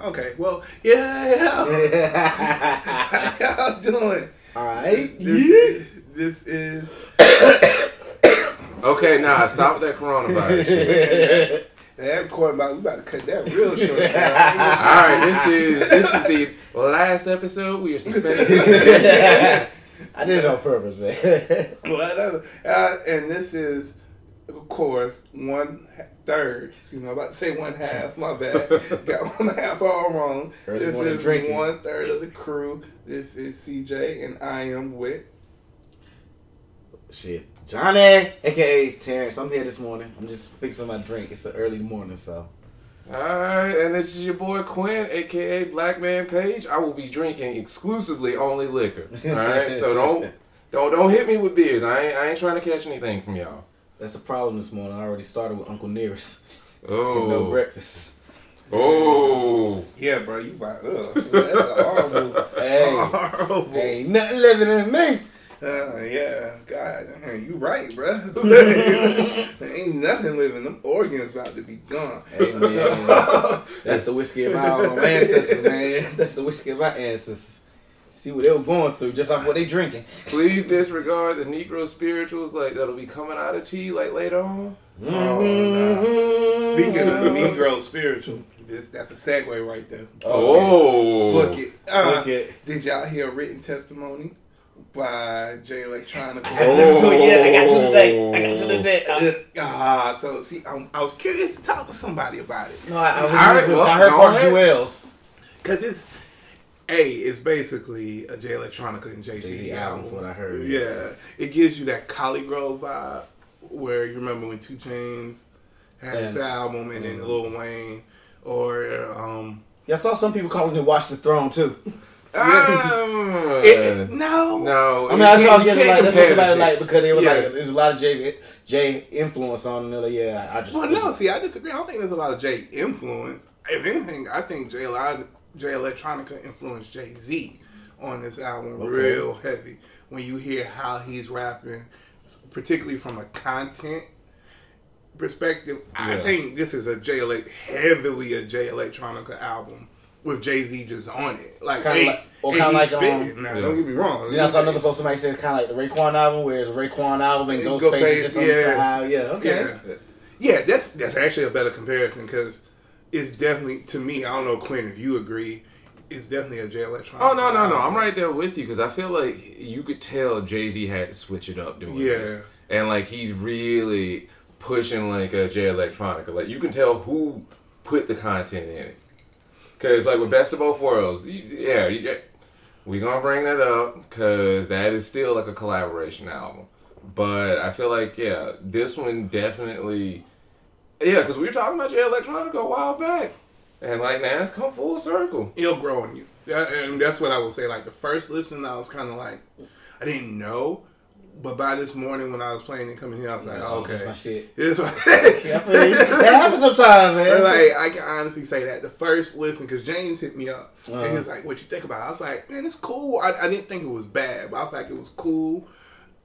Nah, okay. Well, yeah. How y'all doing? All right. This, this is Okay, nah, stop with that coronavirus shit. that recording about. We about to cut that real short. man. All right, this is this is the last episode. We are suspended. I did it on purpose, man. Whatever. Uh, and this is, of course, one third. Excuse me, I'm about to say one half. My bad. Got one half all wrong. Early this is drinking. one third of the crew. This is CJ, and I am with. Shit. Johnny, aka Terrence. I'm here this morning. I'm just fixing my drink. It's an early morning, so. All right, and this is your boy Quinn, aka Black Man Page. I will be drinking exclusively only liquor. All right, so don't don't don't hit me with beers. I ain't I ain't trying to catch anything from y'all. That's the problem this morning. I already started with Uncle Nearest. Oh, No breakfast. oh, Yeah, bro, you by ugh. That's a horrible, Hey. horrible. Ain't nothing living in me. Uh, yeah, God, man, you right, bro. there ain't nothing living. Them organs about to be gone. Hey, man. That's the whiskey of our ancestors, man. That's the whiskey of our ancestors. See what they were going through just off what they drinking. please disregard the Negro spirituals like that'll be coming out of tea like later on. Oh, Speaking of Negro spiritual, this that's a segue right there. Oh, Book it. Uh, Book it. Did y'all hear a written testimony by Jay Electronica? I haven't listened to it yet. I got to the day. I got to the day. Ah, so see, I, I was curious to talk to somebody about it No, I, I, was All right, listening- well, I heard go Park ahead. Jewels. because it's a it's basically a Jay Electronica and Jay Z album. album, from what I heard. Yeah, it gives you that ColleGrove vibe where you remember when 2 Chainz had his And- album and then Lil Wayne or um. Yeah, I saw some people calling it Watch the Throne too. Ah, It, no, no. I mean, I saw can't- you like that's what somebody like because they were Yeah. like there's a lot of J J influence on it. And they're like, yeah, I just Well, no, see, I disagree. I don't think there's a lot of Jay influence. If anything, I think Jay, Jay Electronica influenced Jay Z on this album Okay. real heavy. When you hear how he's rapping, particularly from a content perspective, I think this is a Jay Elect heavily a Jay Electronica album with Jay Z just on it. Like, Kinda hey, like- or kinda he's like, um. Now, Yeah. don't get me wrong. Then I saw another post somebody said kind of like the Raekwon album, where it's a Raekwon album and And Ghostface Ghostface, just on yeah. the side. Yeah, okay. Yeah, yeah, that's that's actually a better comparison because it's definitely to me. I don't know, Quinn, if you agree, it's definitely a Jay Electronica. Oh no no no! I'm right there with you because I feel like you could tell Jay Z had to switch it up doing Yeah. this, and like he's really pushing like a Jay Electronica. Like you can tell who put the content in it. Cause like with Best of Both Worlds, you, yeah, you, we gonna bring that up because that is still like a collaboration album. But I feel like yeah, this one definitely, yeah, because we were talking about Jay Electronica a while back, and like now it's come full circle. It'll grow on you, That- and that's what I will say. Like the first listen, I was kind of like, I didn't know, but by this morning when I was playing and coming here, I was like, Oh, okay, that's my shit. This is what- Yeah, I feel you. that happens sometimes, man. like I can honestly say that the first listen because James hit me up and he Uh-huh. was like, "What you think about?" it? I was like, "Man, it's cool." I, I didn't think it was bad, but I was like, "It was cool."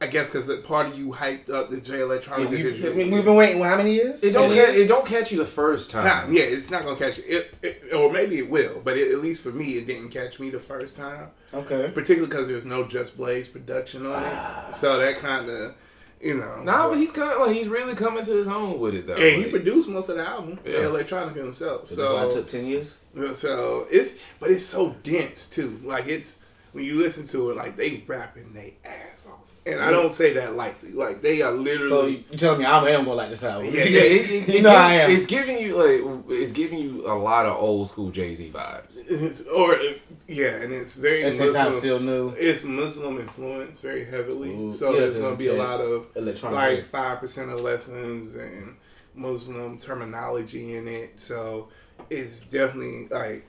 I guess because part of you hyped up the Jay Electronica. we, digital- we, have been waiting. How many years? It don't Ten catch, it don't catch you the first time. time. Yeah, it's not gonna catch you. It, it, or maybe it will, but it, at least for me, it didn't catch me the first time. Okay. Particularly because there's no Just Blaze production on Ah. it, so that kind of, you know. Nah, but he's coming. Like he's really coming to his own with it though. and he produced most of the album, Yeah. yeah. Electronica himself. So, this line took ten years. So it's but it's so dense too. Like it's when you listen to it, like they rapping they ass off. And I don't say that lightly. Like they are literally. So literally you telling me I am gonna like this album? Yeah, yeah, it, it, You it know give- I am. It's giving you like it's giving you a lot of old school Jay Z vibes. it's, or yeah, and it's very At the same time, still new. it's Muslim influence very heavily. Ooh, so yeah, there's gonna be a lot of Electronic. like five percent of lessons and Muslim terminology in it. So it's definitely like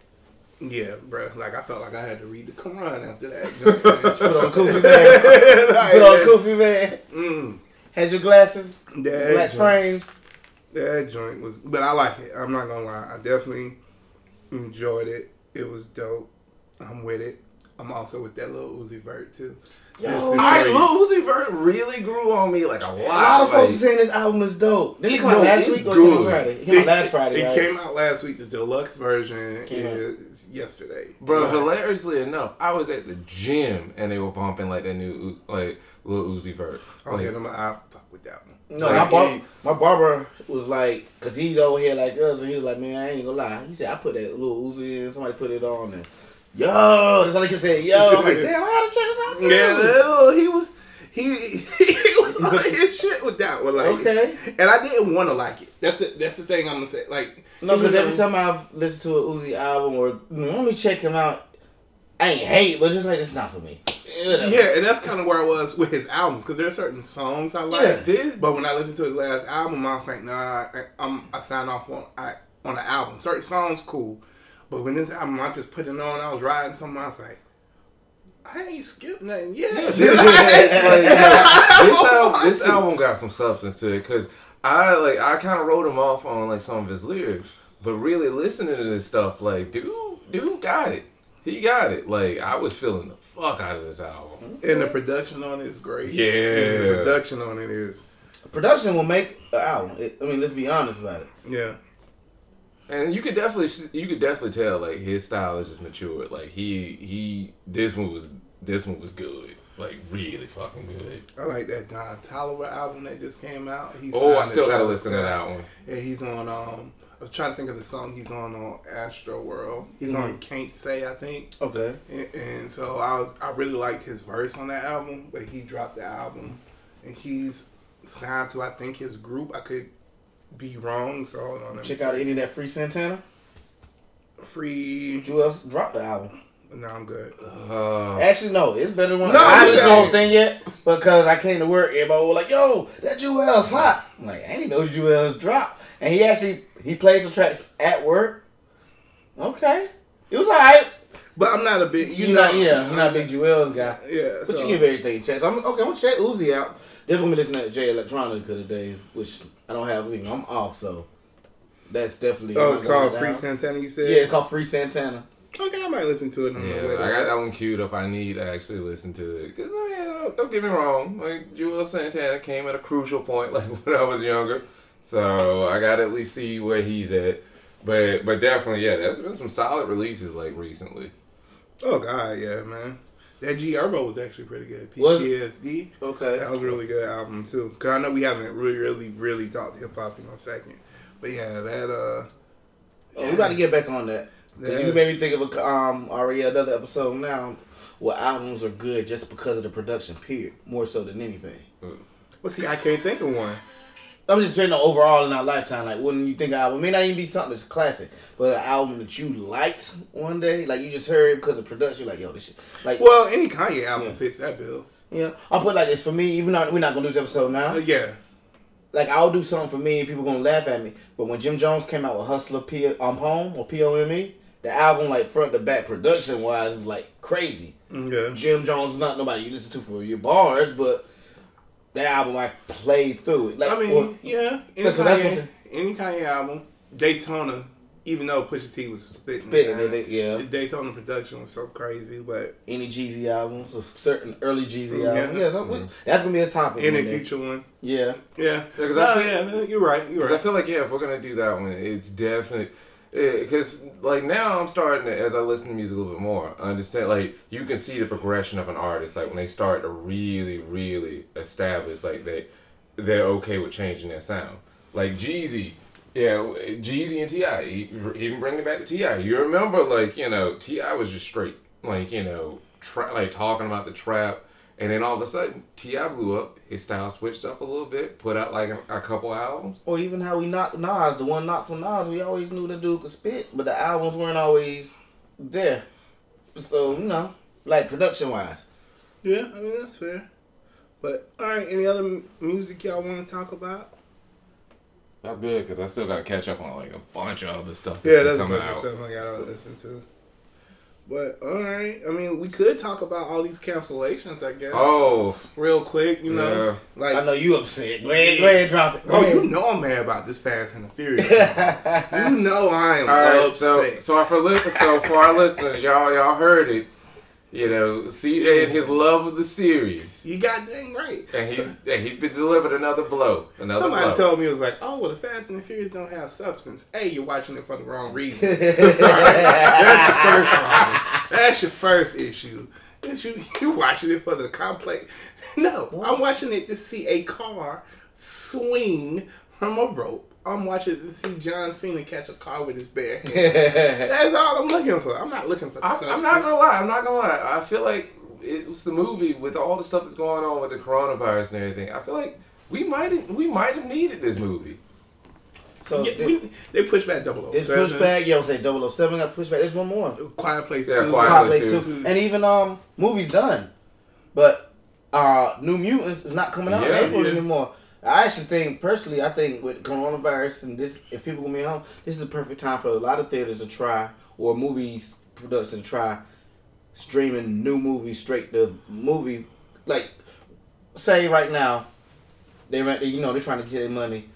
yeah, bro. Like I felt like I had to read the Quran after that. You know, Put on kufi man. Put on kufi man. Mm, Had your glasses, that black joint- frames. That joint was, but I like it. I'm not gonna lie. I definitely enjoyed it. It was dope. I'm with it. I'm also with that Lil Uzi Vert too. Yo, It's all I. Lil Uzi Vert really grew on me like a lot. A lot of folks are saying this album is dope. Did he come out last week or came out good. Friday? It came out last Friday, It right? came out last week. The deluxe version Came out. is yesterday. Bro, Right. hilariously enough, I was at the gym and they were bumping like that new U- like Lil Uzi Vert. Oh, okay, Like, then my I fuck with that one. No, Like, my, bar- my barber was like, cause he's over here like us, and he was like, man, I ain't gonna lie. He said I put that little Uzi in, somebody put it on, and yo, that's all he can say. Yo, I'm like, damn, I gotta check this out too. Yeah, no, he was he he was on his shit with that one. Like, Okay. and I didn't want to like it. That's the that's the thing I'm gonna say. Like, No, because every time I've listened to an Uzi album or let me check him out, I ain't hate, but just like it's not for me. Whatever. Yeah, and that's kind of where I was with his albums because there are certain songs I like. Yeah. This- But when I listened to his last album, I was like, nah, I, I'm I signed off on I, on the album. Certain songs cool, but when this album I just put it on, I was riding something. I was like, I ain't skipped nothing yet. Like, you know, this, album, this album got some substance to it because I like I kind of wrote him off on like some of his lyrics, but really listening to this stuff, like dude, dude got it. He got it. Like I was feeling the fuck out of this album. and the production on it is great. Yeah. And the production on it is Production will make an album. It, I mean, let's be honest about it. yeah. And you could definitely you could definitely tell like his style is just matured. Like he he this one was this one was good. Like really fucking good. I like that Don Toliver album that just came out. He's Oh, I still gotta Travis listen to that one. Yeah, he's on. Um, I was trying to think of the song he's on on Astroworld. He's Mm-hmm. on Can't Say, I think. Okay. And, and so I was, I really liked his verse on that album, but he dropped the album, and he's signed to I think his group. I could be wrong, so hold on. Check out check. any of that free Santana. Free. Who else dropped the album? No, I'm good. Uh, Actually, no, it's better than one. No, I I'm haven't listened the whole thing yet because I came to work. Everybody was like, "Yo, that Juelz hot." I'm like, I didn't know Juelz dropped, and he actually he played some tracks at work. Okay, it was alright. But I'm not a big. You You know, not, yeah, you're not a big Juelz guy, Yeah, but so- you give everything a chance. I'm okay. I'm gonna check Uzi out. Definitely gonna listen to Jay Electronica today, which I don't have. You know, I'm off, so that's definitely. Oh, I'm it's called Free down. Santana. You said. Yeah, it's called Free Santana. Okay, I might listen to it on the Yeah, way. I got that one queued up. I need to actually listen to it. Cause I mean, don't, don't get me wrong. Like Juelz Santana came at a crucial point, like when I was younger. So I got to at least see where he's at. But but definitely, yeah, there's been some solid releases like recently. Oh God, yeah, man. That G Herbo was actually pretty good. PTSD. Okay. That was a really good album too. Cause I know we haven't really, really, really talked hip hop in a second, but yeah, that uh, Oh, we got to get back on that. Yeah. You made me think of a, um already another episode now. Where albums are good just because of the production, period, more so than anything. well, see, I can't think of one. I'm just saying the overall in our lifetime. Like when you think of album, it may not even be something that's classic, but an album that you liked one day, like you just heard because of production, you're like yo, this shit. Like, Well, any Kanye album Yeah. fits that bill. yeah, I'll put it like this for me. Even though we're not gonna do this episode now, Uh, yeah, like I'll do something for me and people gonna laugh at me. But when Jim Jones came out with Hustler P um Home or P O M E, the album like front to back production wise is like crazy. okay. Jim Jones is not nobody you listen to for your bars, but that album I played through it. Like I mean, or- yeah, any That's what- that's Kanye, any Kanye album, Daytona. Even though Pusha T was spitting, Spitting man, it, yeah. the Daytona production was so crazy, but any Jeezy albums, a certain early Jeezy Yeah. album. Yeah, that- that's gonna be a topic. any one future one, Yeah. yeah, Yeah, 'cause No, I oh, feel- yeah, you're right, you're Because I feel like yeah, if we're gonna do that one, it's definitely because like now I'm starting to as I listen to music a little bit more, I understand like you can see the progression of an artist like when they start to really really establish like they they're okay with changing their sound. Like Jeezy, yeah, Jeezy and T.I., even bringing back to Ti. You remember like you know T.I. was just straight like you know tra- like talking about the trap. And then all of a sudden, T.I. blew up. His style switched up a little bit. Put out like a, a couple albums. Or even how we knocked Nas, the one knock from Nas, we always knew the dude could spit, but the albums weren't always there. So, you know, like production wise. Yeah, I mean that's fair. But all right, any other m- music y'all want to talk about? I'm good because I still got to catch up on like a bunch of other stuff. Yeah, that's that's a coming bunch of out. stuff I gotta listen to. But all right, I mean, we could talk about all these cancellations, I guess, Oh, real quick. You know, Yeah. like I know you upset. Go ahead, go ahead, drop it. Go Oh, ahead. you know I'm mad about this Fast and the Furious. you know I am all right. So, upset. so for li- so for our listeners, y'all y'all heard it. You know, CJ and his love of the series. You got dang right. And he's, So- and he's been delivered another blow. Another Somebody blow. told me it was like, oh, well, the Fast and the Furious don't have substance. Hey, you're watching it for the wrong reason. That's the first problem. That's your first issue. Issue you watching it for the complex. No, I'm watching it to see a car swing from a rope. I'm watching to see John Cena catch a car with his bare hand. That's all I'm looking for. I'm not looking for I, I'm not gonna lie. I'm not gonna lie. I feel like it was the movie with all the stuff that's going on with the coronavirus and everything. I feel like we might have we might have needed this movie. So Yeah, thi- we, they pushed back 007. this pushback, yo, say 007 got pushback. There's one more. Quiet Place Yeah, 2. Quiet Hot Place Place too. too. And even um movies done. But uh New Mutants is not coming out Yeah. in April Yeah. anymore. I actually think personally, I think with coronavirus and this if people gonna be home, this is a perfect time for a lot of theaters to try or movies production to try streaming new movies straight to movie like say right now they you know they're trying to get their money.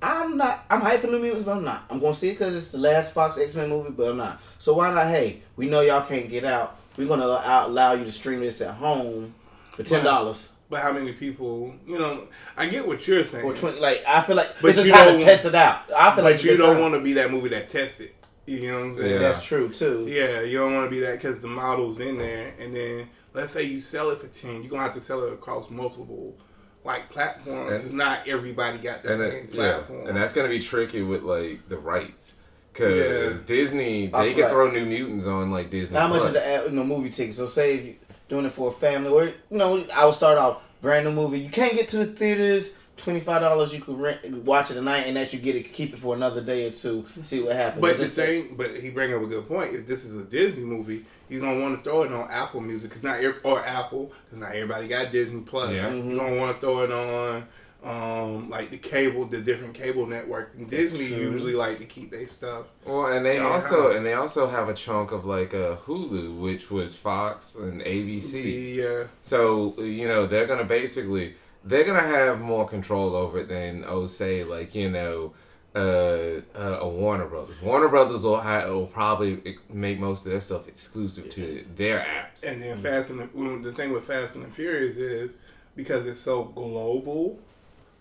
I'm not. I'm hyped for New Mutants, but I'm not. I'm gonna see it because it's the last Fox X Men movie, but I'm not. So why not? Hey, we know y'all can't get out. We're gonna allow you to stream this at home for ten dollars But how many people, you know, I get what you're saying. or twenty. Like I feel like But it's a you time don't to test it out. I feel like you don't want to be that movie that tested. You know what I'm saying? Yeah. That's true too. Yeah, you don't want to be that because the model's in there, and then let's say you sell it for ten, you're gonna have to sell it across multiple like platforms. And- It's not everybody got the and same it, yeah, platform. and that's gonna be tricky with like the rights, cause Yeah. Disney they feel can like- throw New Mutants on like Disney. How much Plus. is the uh, ad- you know, movie ticket? So say if you doing it for a family, or you know, I would start off brand new movie. You can't get to the theaters. Twenty five dollars. You could rent, watch it tonight, and that you get it, keep it for another day or two. See what happens. but the this- thing, but he bring up a good point. If this is a Disney movie, he's gonna want to throw it on Apple Music. Cause not ev- or Apple, cause not everybody got Disney Plus. Yeah. Mm-hmm. He's gonna want to throw it on. Um, like the cable, the different cable networks, and Disney usually like to keep their stuff. Well, and they Yeah. also and they also have a chunk of like uh, Hulu, which was Fox and ABC. Uh, So you know they're gonna basically they're gonna have more control over it than oh say like you know uh, uh, a Warner Brothers. Warner Brothers will, ha- will probably make most of their stuff exclusive to their apps. And then Fast and the, the thing with Fast and the Furious is because it's so global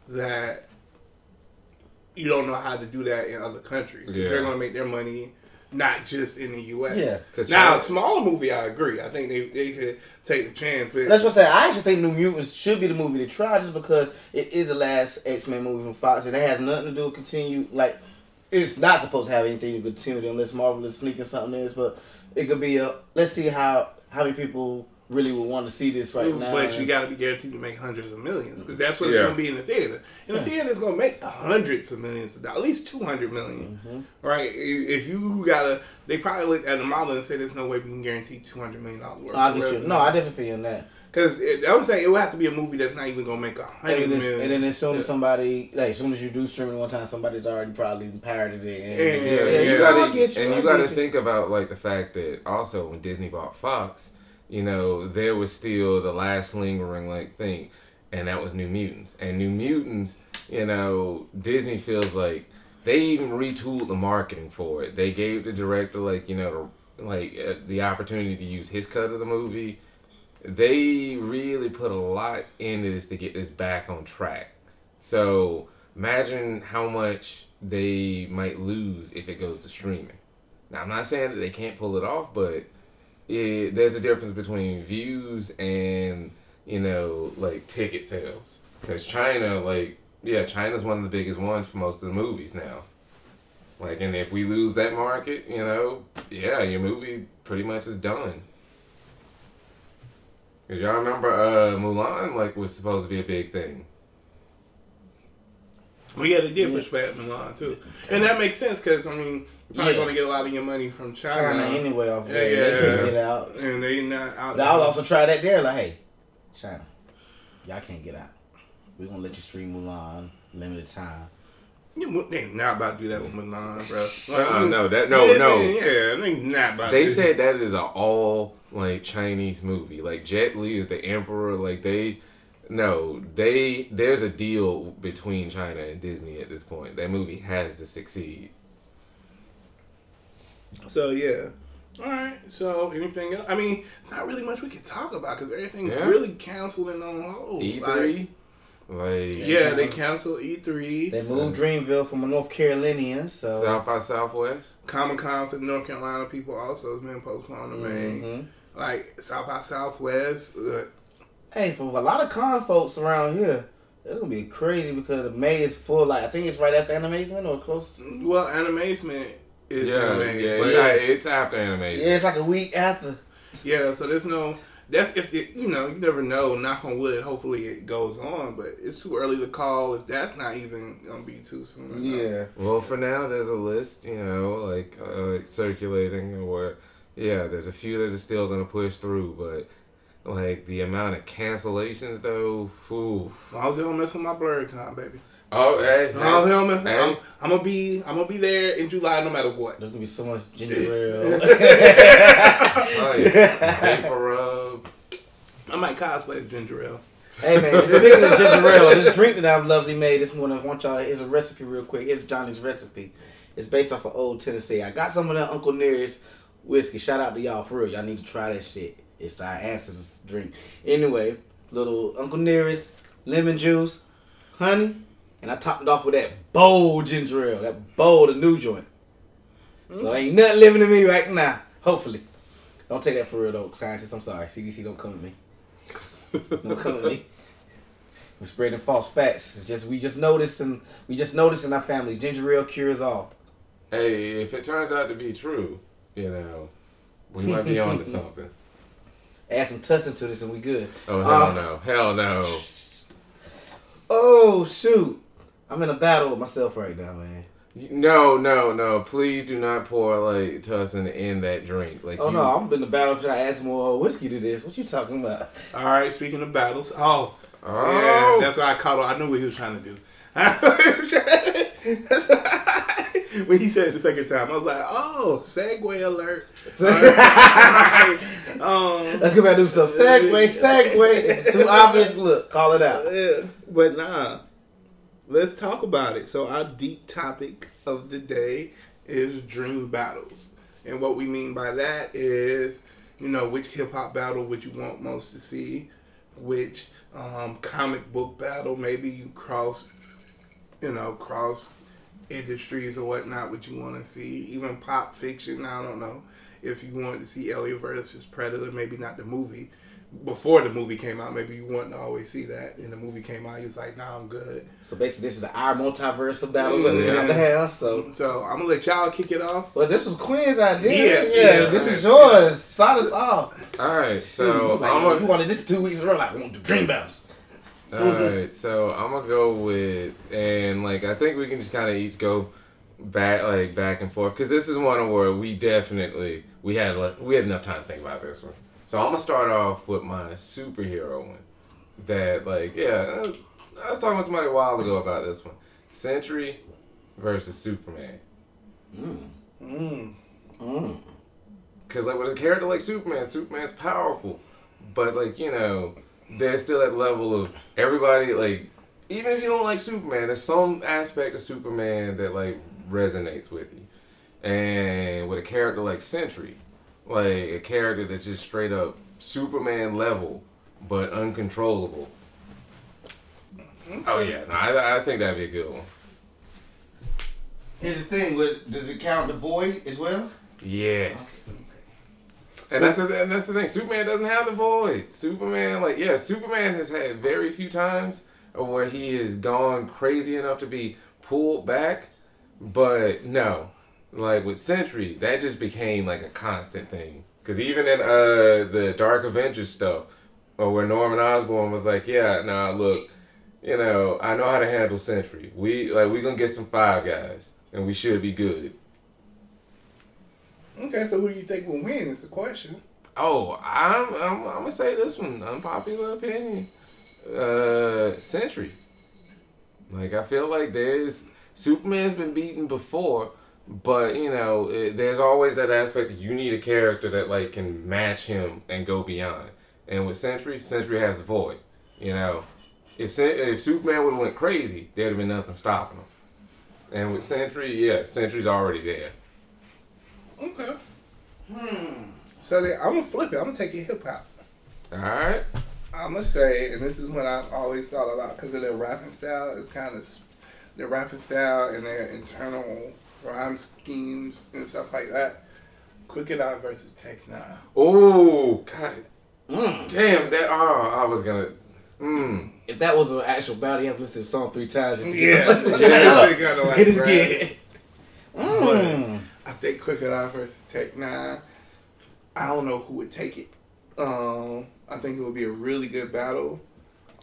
that you don't know how to do that in other countries. Yeah. They're gonna make their money not just in the U.S. Yeah. 'Cause Now, China- a smaller movie, I agree. I think they they could take the chance, but That's what I say. I actually think New Mutants should be the movie to try, just because it is the last X Men movie from Fox, and it has nothing to do with continue. Like, it's not supposed to have anything to continue unless Marvel is sneaking something in. But it could be a. Let's see how how many people really would want to see this right now. but you got to be guaranteed to make hundreds of millions because that's what Yeah. it's gonna be in the theater. And the theater is gonna make hundreds of millions of dollars, at least two hundred million. Mm-hmm. right? If you gotta, they probably looked at the model and said, "There's no way we can guarantee two hundred million dollars worth." I of get you. No, I definitely feel that. Because I'm saying it would have to be a movie that's not even gonna make a hundred And, then- million. and then as soon as somebody, like, as soon as you do streaming one time, somebody's already probably pirated it. And, Yeah, Yeah, yeah, you yeah. gotta, you, and I you got to you. think about like the fact that also when Disney bought Fox, you know, there was still the last lingering like thing, and that was New Mutants. And New Mutants, you know, Disney feels like they even retooled the marketing for it. They gave the director like you know the, like uh, the opportunity to use his cut of the movie. They really put a lot into this to get this back on track. So imagine how much they might lose if it goes to streaming. Now I'm not saying that they can't pull it off, but it, there's a difference between views and you know like ticket sales. Because China, like yeah, China's one of the biggest ones for most of the movies now. Like, and if we lose that market, you know, yeah, your movie pretty much is done. Cause y'all remember uh, Mulan like was supposed to be a big thing. We had a did push back Mulan too, and that makes sense because I mean, you're probably Yeah. gonna get a lot of your money from China, China anyway off Yeah, that. yeah, yeah. Get out. and they not out. But I'll also try that there. Like, hey, China, y'all can't get out. We're gonna let you stream Mulan limited time. Yeah, well, they not about to do that with Mulan, bro. Uh, no, that no, They no. Yeah, they not about. They to. said that is a all like Chinese movie. Like Jet Li is the emperor. Like they, no, they. There's a deal between China and Disney at this point. That movie has to succeed. So yeah, All right. So anything else? I mean, it's not really much we can talk about because everything's Yeah. really canceled and on hold. E three. like yeah, they canceled E three. They moved Dreamville from a North Carolinian, so South by Southwest. Comic Con for the North Carolina people also has been postponed to May. Mhm. Like South by Southwest. Uh, Hey, for a lot of con folks around here, it's gonna be crazy because May is full. Like I think it's right after animation or close. To, well, Animation is Yeah, in May. yeah, but- it's, a- it's after animation. yeah, it's like a week after. Yeah, so there's no. That's if it, you know you never know. Knock on wood. Hopefully it goes on, but it's too early to call if that's not even gonna be too soon. Yeah. Well, for now, there's a list, you know, like uh, circulating, or yeah, there's a few that are still gonna push through, but like the amount of cancellations, though, ooh. I was gonna mess with my Blerdcon, baby. Oh, hey, As long as they Hey. I'm, I'm gonna be I'm gonna be there in July no matter what. There's gonna be so much ginger ale. oh, yeah. Vapor rub. I might cosplay as Ginger Ale. hey man, speaking of ginger ale, this drink that I've lovely made this morning, I want y'all. Here's a recipe real quick. It's Johnny's recipe. It's based off of Old Tennessee. I got some of that Uncle Nearest whiskey. Shout out to y'all for real. Y'all need to try that shit. It's our ancestors drink. Anyway, little Uncle Nearest lemon juice, honey, and I topped it off with that bold ginger ale. That bold, the new joint. So ain't nothing living in me right now. Hopefully. Don't take that for real though, scientists. I'm sorry. CDC don't come at me. Don't come at me. We're spreading false facts. It's just we just noticing we just noticed in our family ginger ale cures all. Hey, if it turns out to be true, you know, we might be on to something. Add some tussin to this and we good. Oh hell Uh, no, hell no. Oh shoot! I'm in a battle with myself right now, man. No, no, no! Please do not pour like tussin in that drink. Like, Oh you, no, I'm in a battle if I add some more whiskey to this. What you talking about? All right. Speaking of battles, oh, Oh, yeah, that's what I caught. on. I knew what he was trying to do. when he said it the second time, I was like, "Oh, segue alert!" um, Let's go back and do stuff. Segue, segue. It's too obvious. Look, call it out. Yeah, but nah. Let's talk about it. So our deep topic of the day is dream battles, and what we mean by that is, you know, which hip hop battle would you want most to see, which um, comic book battle maybe you cross, you know, cross industries or whatnot would you want to see, even pop fiction. I don't know if you wanted to see Alien versus Predator, maybe not the movie. Before the movie came out, maybe you wanted to always see that. And the movie came out, you was like, "Nah, I'm good." So basically, this is our multiverse of battles that we have to have. So, So I'm gonna let y'all kick it off. well, this was Quinn's idea. Yeah, Yeah, yeah. this is yours. Start us off. all right. So like, I'm we gonna wanted this two weeks in a row. Like, we want to do dream battles. All right, so I'm gonna go with, and like I think we can just kind of each go back, like back and forth, because this is one where we definitely we had like, we had enough time to think about this one. So I'm gonna start off with my superhero one. That like yeah, I was talking to somebody a while ago about this one. Sentry versus Superman. Mm. Mm. Cause like with a character like Superman, Superman's powerful, but like you know, there's still that level of everybody like even if you don't like Superman, there's some aspect of Superman that like resonates with you. And with a character like Sentry, like a character that's just straight up Superman level, but uncontrollable. Oh yeah, no, I, I think that'd be a good one. Here's the thing: with, does it count the void as well? Yes. And that's the and that's the thing. Superman doesn't have the void. Superman, like yeah, Superman has had very few times where he has gone crazy enough to be pulled back, but no, like with Sentry, that just became like a constant thing. Cause even in uh the Dark Avengers stuff, or where Norman Osborn was like, yeah, nah, look, you know, I know how to handle Sentry. We like we gonna get some five guys, and we should be good. Okay, so who do you think will win? Is the question. Oh, I'm, I'm I'm gonna say this one. Unpopular opinion. Uh, Sentry. Like I feel like there's Superman's been beaten before, but you know it, there's always that aspect that you need a character that like can match him and go beyond. And with Sentry, Sentry has the void. You know, if if Superman would have went crazy, there'd have been nothing stopping him. And with Sentry, yeah, Sentry's already there. Okay. Hmm. So I'm gonna flip it. I'm gonna take it hip hop. All right. I'm gonna say, and this is what I've always thought about because of their rapping style. It's kind of their rapping style and their internal rhyme schemes and stuff like that. Crooked I versus Tech Nine. Oh God. Mm. Damn. That. Oh, I was gonna. Mm. If that was an actual battle, you have to listen to the song three times. just to Yeah, get- yeah. Kinda like Hit his rap. kid. Mm. I think Crooked I versus Tech N9ne. I don't know who would take it. Um, I think it would be a really good battle.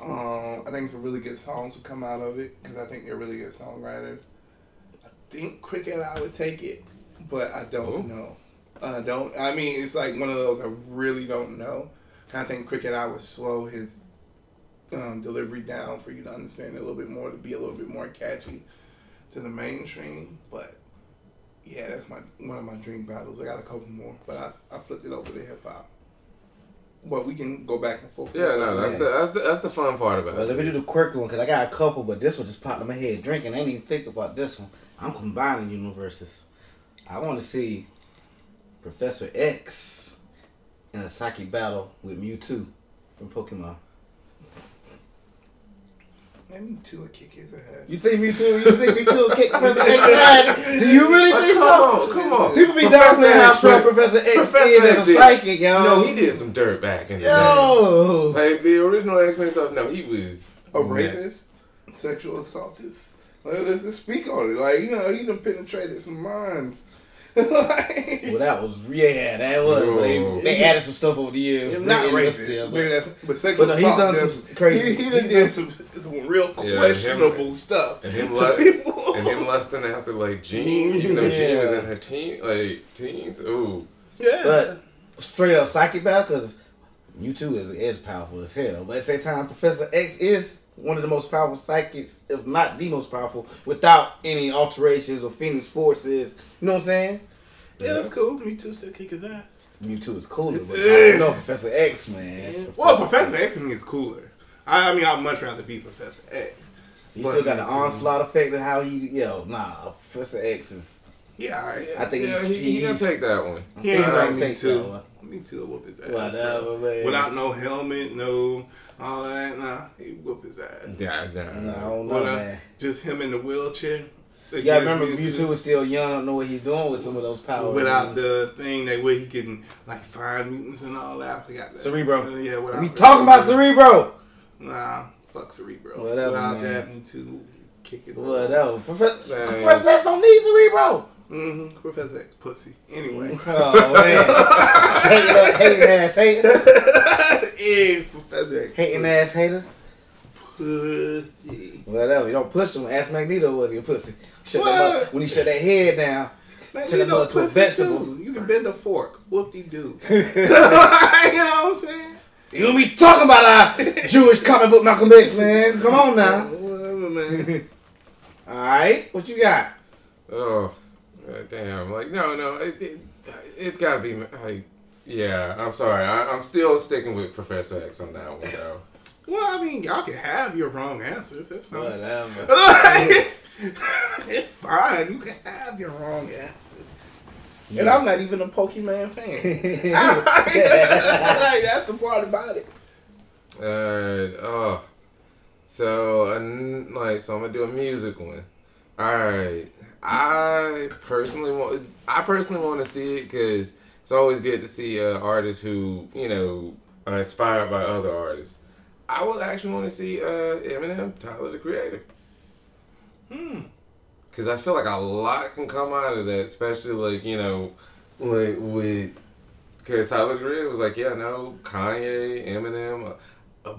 Um, I think some really good songs would come out of it because I think they're really good songwriters. I think Crooked I would take it, but I don't Ooh. know. I don't. I mean, it's like one of those I really don't know. I think Crooked I would slow his um, delivery down for you to understand a little bit more, to be a little bit more catchy to the mainstream. But yeah, that's my one of my dream battles. I got a couple more, but I I flipped it over to hip hop. Well, we can go back and forth. Yeah. No. That's the. That's the. That's the fun part about Well, it. let me do the quirky one because I got a couple, but this one just popped in my head. Drinking, I didn't even think about this one. I'm combining universes. I want to see Professor X in a psychic battle with Mewtwo from Pokemon. Maybe two will kick his ass. You think Mewtwo? You think Mewtwo will kick Professor X ass? Do you really Oh, think come so? on, come on. People be Professor downplaying how X strong did- Professor X Professor is X as a did- psychic, yo. No, he did some dirt back in the day. Yo. Like the original X Men stuff. No, he was A rapist, sexual assaultist. Like, let's just speak on it. Like you know, he done penetrated some minds. Like, Well, that was yeah, that was. But they, they added some stuff over the years. It's not Really, racist, still, but, but- but sexual but no, he's done some crazy- He, he done did some, some real Yeah, questionable him- stuff and him to lu- people. and him lusting after like Jean. You know, Jean was in her teen like teens. Ooh. yeah, But straight up psychic battle because Mewtwo is is powerful as hell. But at the same time, Professor X is one of the most powerful psychics, if not the most powerful, without any alterations or Phoenix forces. You know what I'm saying? yeah, that's cool. Mewtwo. Still kick his ass. Mewtwo is cooler, but I know Professor X, man. Well, Professor X to me is cooler. I, I mean, I'd much rather be Professor X. He still got the onslaught effect of how he, yo, nah, Professor X is. Yeah, all right. I think yeah, he's- he, he gonna take that one. He ain't I like don't me think too. so. Mewtwo. I'll whoop his ass. Whatever, bro. man. Without no helmet, no all that. Nah, he whoop his ass. Yeah, nah, Nah, I don't know, Without- man. Just him in the wheelchair. Yeah, I Against remember Mewtwo was still young. I don't know what he's doing with some of those powers. Without the thing that where he can like find mutants and all that. I forgot that. Cerebro. Uh, yeah, without we talking about Cerebro. Nah, fuck Cerebro. Whatever, Without man. that, Mewtwo. Kick. Whatever. Professor, Man. Professor X don't need Cerebro. Mm-hmm. Professor X, pussy. Anyway. Oh man, hating, hating ass hater, yeah, Professor X. hating ass hater. Pussy. Whatever. You don't push him. Ask Magneto was he a pussy? Shut that What? up. When he shut that head down. Man, Turn you that know mother to a pussy vegetable. too. You can bend a fork. Whoop de doo. you know what I'm saying? You be talking about our Jewish comic book Malcolm X, man. Come on now. Whatever, man. All right, what you got? Oh, uh, damn! Like no, no, it, it, it's gotta be like, yeah. I'm sorry. I, I'm still sticking with Professor X on that one, though. Well, I mean, y'all can have your wrong answers. That's fine. Whatever. it's fine. You can have your wrong answers. And I'm not even a Pokemon fan. like, that's the part about it. Alright, oh. So, and like, so I'm gonna do a music one. Alright. I personally want, I personally want to see it because it's always good to see uh, artists who, you know, are inspired by other artists. I would actually want to see uh, Eminem, Tyler the Creator. Hmm. Because I feel like a lot can come out of that, especially like, you know, like with, because Tyler the Creator was like, yeah, no, Kanye, Eminem, a, a